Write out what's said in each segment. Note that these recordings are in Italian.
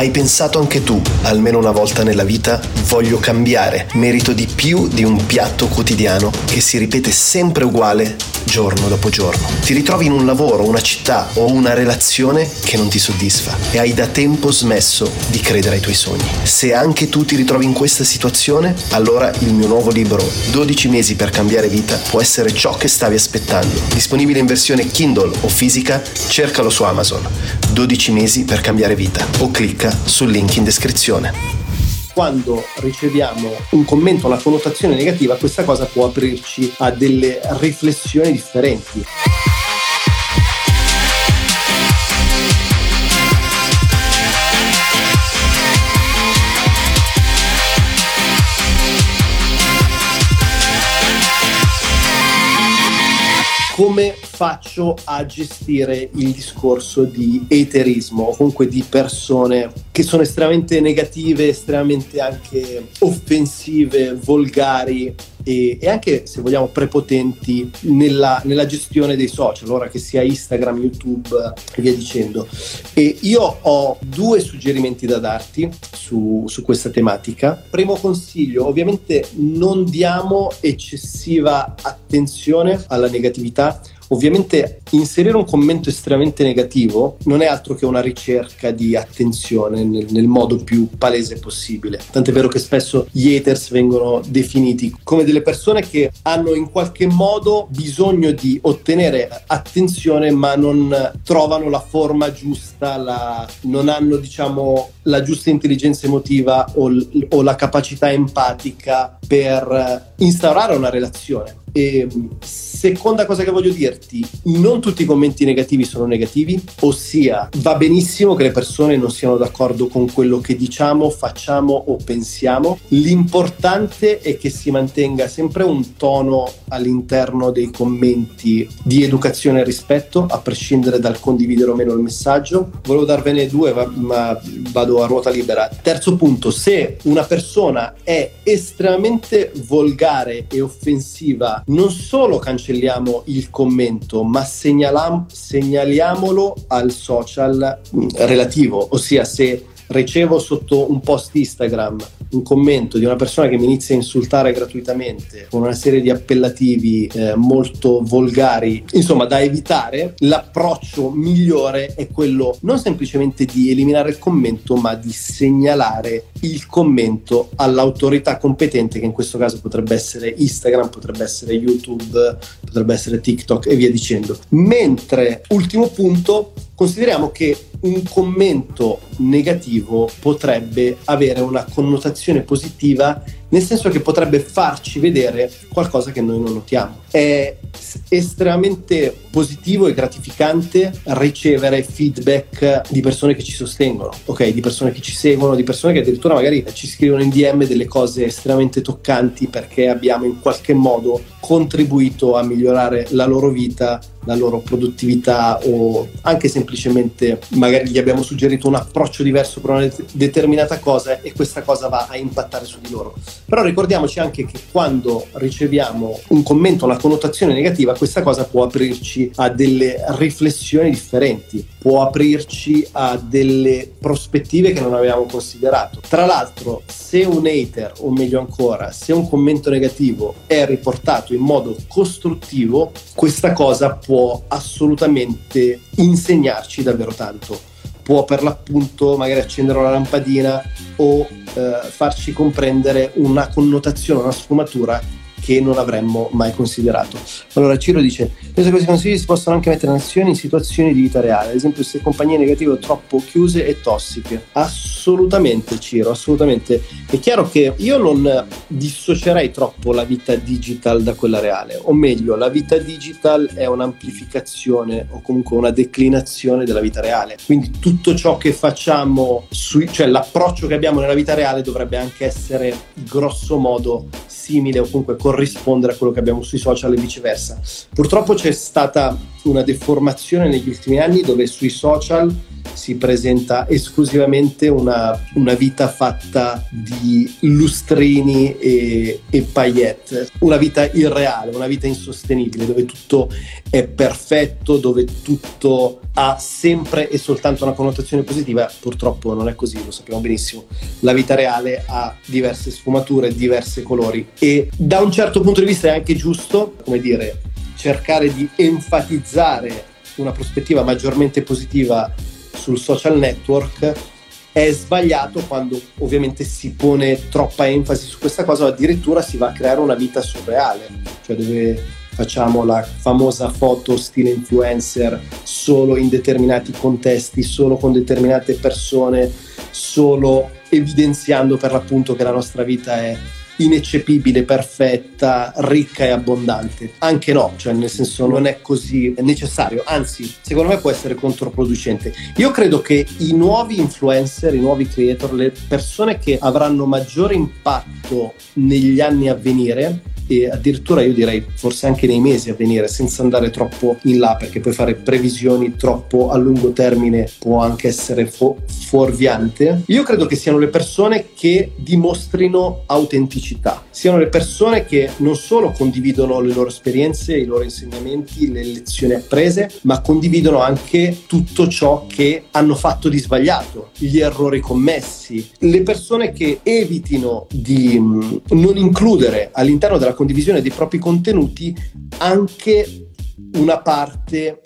Hai pensato anche tu, almeno una volta nella vita, voglio cambiare, merito di più di un piatto quotidiano che si ripete sempre uguale giorno dopo giorno. Ti ritrovi in un lavoro, una città o una relazione che non ti soddisfa e hai da tempo smesso di credere ai tuoi sogni. Se anche tu ti ritrovi in questa situazione, allora il mio nuovo libro 12 mesi per cambiare vita può essere ciò che stavi aspettando. Disponibile in versione Kindle o fisica, cercalo su Amazon. 12 mesi per cambiare vita o clicca sul link in descrizione quando riceviamo un commento, una connotazione negativa, questa cosa può aprirci a delle riflessioni differenti. Come faccio a gestire il discorso di eterismo o comunque di persone che sono estremamente negative, estremamente anche offensive, volgari e, e anche se vogliamo prepotenti nella, nella, gestione dei social, ora che sia Instagram, YouTube e via dicendo. E io ho due suggerimenti da darti su, su questa tematica. Primo consiglio, ovviamente non diamo eccessiva attenzione alla negatività Ovviamente inserire un commento estremamente negativo non è altro che una ricerca di attenzione nel, nel, modo più palese possibile. Tant'è vero che spesso gli haters vengono definiti come delle persone che hanno in qualche modo bisogno di ottenere attenzione ma non trovano la forma giusta, la, non hanno diciamo la giusta intelligenza emotiva o, o la capacità empatica per instaurare una relazione. E seconda cosa che voglio dirti, non tutti i commenti negativi sono negativi, ossia va benissimo che le persone non siano d'accordo con quello che diciamo, facciamo o pensiamo, l'importante è che si mantenga sempre un tono all'interno dei commenti di educazione e rispetto, a prescindere dal condividere o meno il messaggio. Volevo darvene due, ma vado a ruota libera. Terzo punto, se una persona è estremamente volgare e offensiva non solo cancelliamo il commento, ma segnalam- segnaliamolo al social mm, relativo, ossia se ricevo sotto un post Instagram un commento di una persona che mi inizia a insultare gratuitamente con una serie di appellativi eh, molto volgari, insomma da evitare, l'approccio migliore è quello non semplicemente di eliminare il commento, ma di segnalare il commento all'autorità competente che in questo caso potrebbe essere Instagram, potrebbe essere YouTube, potrebbe essere TikTok e via dicendo. Mentre ultimo punto, consideriamo che un commento negativo potrebbe avere una connotazione positiva nel senso che potrebbe farci vedere qualcosa che noi non notiamo. È estremamente positivo e gratificante ricevere feedback di persone che ci sostengono, ok? Di persone che ci seguono, di persone che addirittura magari ci scrivono in DM delle cose estremamente toccanti perché abbiamo in qualche modo contribuito a migliorare la loro vita la loro produttività o anche semplicemente magari gli abbiamo suggerito un approccio diverso per una determinata cosa e questa cosa va a impattare su di loro. Però ricordiamoci anche che quando riceviamo un commento, una connotazione negativa, questa cosa può aprirci a delle riflessioni differenti, può aprirci a delle prospettive che non avevamo considerato. Tra l'altro, se un hater, o meglio ancora, se un commento negativo è riportato in modo costruttivo, questa cosa può assolutamente insegnarci davvero tanto può per l'appunto magari accendere una lampadina o eh, farci comprendere una connotazione, una sfumatura che non avremmo mai considerato. Allora Ciro dice, penso che questi consigli si possano anche mettere in azione in situazioni di vita reale, ad esempio se compagnie negative troppo chiuse e tossiche. Assolutamente Ciro, assolutamente. È chiaro che io non dissocierei troppo la vita digital da quella reale, o meglio, la vita digital è un'amplificazione o comunque una declinazione della vita reale. Quindi tutto ciò che facciamo, su, cioè l'approccio che abbiamo nella vita reale dovrebbe anche essere grosso modo simile o comunque corrispondere a quello che abbiamo sui social e viceversa. Purtroppo c'è stata una deformazione negli ultimi anni dove sui social si presenta esclusivamente una, una vita fatta di lustrini e, e paillette, una vita irreale, una vita insostenibile, dove tutto è perfetto, dove tutto ha sempre e soltanto una connotazione positiva, purtroppo non è così, lo sappiamo benissimo. La vita reale ha diverse sfumature, diversi colori e da un certo punto di vista è anche giusto, come dire, cercare di enfatizzare una prospettiva maggiormente positiva sul social network è sbagliato quando ovviamente si pone troppa enfasi su questa cosa o addirittura si va a creare una vita surreale, cioè dove facciamo la famosa foto stile influencer solo in determinati contesti, solo con determinate persone, solo evidenziando per l'appunto che la nostra vita è ineccepibile, perfetta, ricca e abbondante. Anche no, cioè nel senso non è così necessario, anzi secondo me può essere controproducente. Io credo che i nuovi influencer, i nuovi creator, le persone che avranno maggiore impatto negli anni a venire e addirittura io direi forse anche nei mesi a venire senza andare troppo in là perché poi fare previsioni troppo a lungo termine può anche essere fo- fuorviante. Io credo che siano le persone che dimostrino autenticità, siano le persone che non solo condividono le loro esperienze, i loro insegnamenti, le lezioni apprese, ma condividono anche tutto ciò che hanno fatto di sbagliato, gli errori commessi, le persone che evitino di mm, non includere all'interno della condivisione dei propri contenuti anche una parte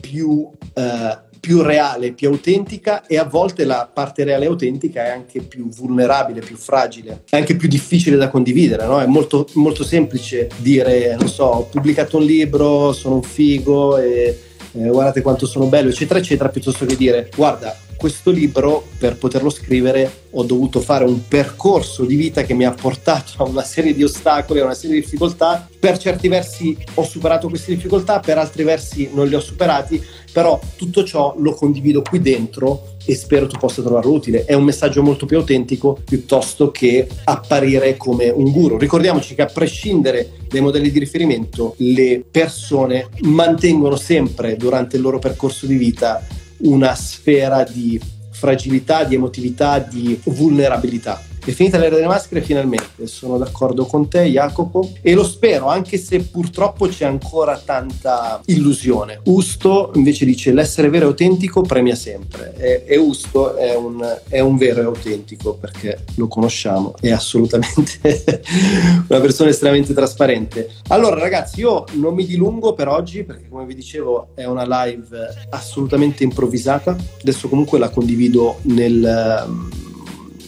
più, eh, più reale, più autentica e a volte la parte reale e autentica è anche più vulnerabile, più fragile, è anche più difficile da condividere, no? È molto, molto semplice dire, non so, ho pubblicato un libro, sono un figo e eh, guardate quanto sono bello, eccetera, eccetera, piuttosto che dire, guarda, questo libro per poterlo scrivere ho dovuto fare un percorso di vita che mi ha portato a una serie di ostacoli, a una serie di difficoltà. Per certi versi ho superato queste difficoltà, per altri versi non li ho superati, però tutto ciò lo condivido qui dentro e spero tu possa trovarlo utile. È un messaggio molto più autentico piuttosto che apparire come un guru. Ricordiamoci che a prescindere dai modelli di riferimento, le persone mantengono sempre durante il loro percorso di vita una sfera di fragilità, di emotività, di vulnerabilità. È finita l'era delle maschere finalmente, sono d'accordo con te Jacopo e lo spero anche se purtroppo c'è ancora tanta illusione. Usto invece dice l'essere vero e autentico premia sempre e, e Usto è un, è un vero e autentico perché lo conosciamo, è assolutamente una persona estremamente trasparente. Allora ragazzi io non mi dilungo per oggi perché come vi dicevo è una live assolutamente improvvisata, adesso comunque la condivido nel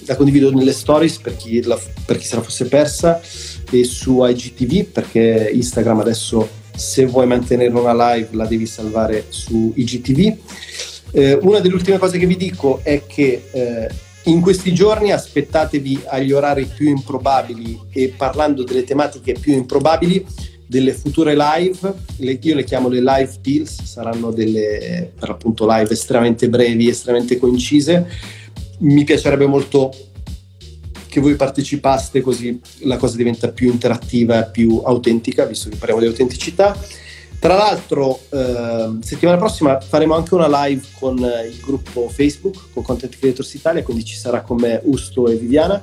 la condivido nelle stories per chi, la, per chi se la fosse persa e su IGTV perché Instagram adesso se vuoi mantenere una live la devi salvare su IGTV. Eh, una delle ultime cose che vi dico è che eh, in questi giorni aspettatevi agli orari più improbabili e parlando delle tematiche più improbabili delle future live, le, io le chiamo le live pills, saranno delle per appunto live estremamente brevi, estremamente concise mi piacerebbe molto che voi partecipaste così la cosa diventa più interattiva più autentica, visto che parliamo di autenticità. Tra l'altro, eh, settimana prossima faremo anche una live con eh, il gruppo Facebook, con Content Creators Italia, quindi ci sarà con me Usto e Viviana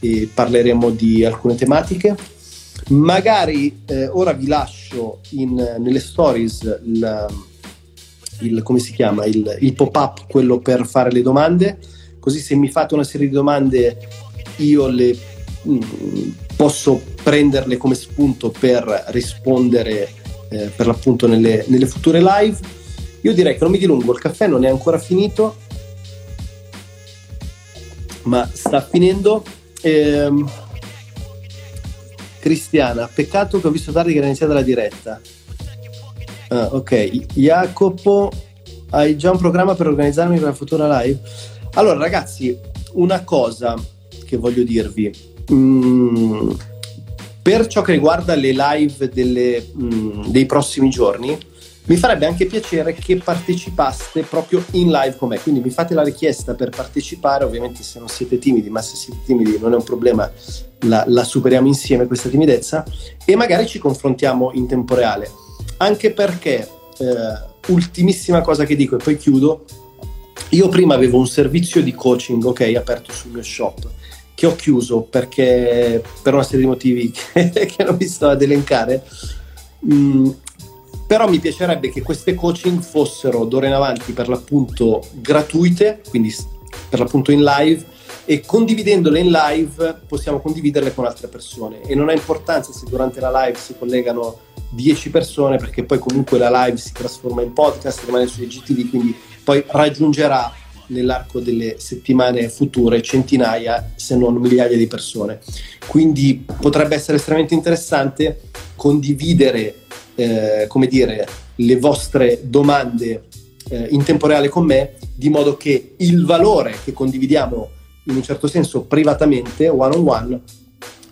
e parleremo di alcune tematiche. Magari eh, ora vi lascio in, nelle stories il, il, come si chiama, il, il pop-up, quello per fare le domande così se mi fate una serie di domande io le mm, posso prenderle come spunto per rispondere eh, per l'appunto nelle, nelle future live. Io direi che non mi dilungo, il caffè non è ancora finito, ma sta finendo. Ehm, Cristiana, peccato che ho visto tardi che era iniziata la diretta. Ah, ok, Jacopo, hai già un programma per organizzarmi per la futura live? Allora, ragazzi, una cosa che voglio dirvi. Mm, per ciò che riguarda le live delle, mm, dei prossimi giorni, mi farebbe anche piacere che partecipaste proprio in live con me. Quindi mi fate la richiesta per partecipare, ovviamente se non siete timidi, ma se siete timidi non è un problema, la, la superiamo insieme questa timidezza e magari ci confrontiamo in tempo reale. Anche perché eh, ultimissima cosa che dico e poi chiudo. Io prima avevo un servizio di coaching, ok, aperto sul mio shop, che ho chiuso perché per una serie di motivi che, che non mi sto ad elencare. Mm, però mi piacerebbe che queste coaching fossero d'ora in avanti per l'appunto gratuite, quindi per l'appunto in live e condividendole in live possiamo condividerle con altre persone e non ha importanza se durante la live si collegano 10 persone perché poi comunque la live si trasforma in podcast, rimane su IGTV, quindi poi raggiungerà nell'arco delle settimane future centinaia se non migliaia di persone. Quindi potrebbe essere estremamente interessante condividere, eh, come dire, le vostre domande eh, in tempo reale con me, di modo che il valore che condividiamo in un certo senso privatamente, one on one,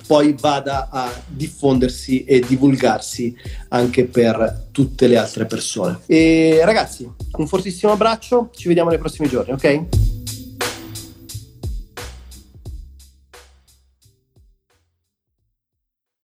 poi vada a diffondersi e divulgarsi anche per tutte le altre persone. E ragazzi, un fortissimo abbraccio, ci vediamo nei prossimi giorni, ok?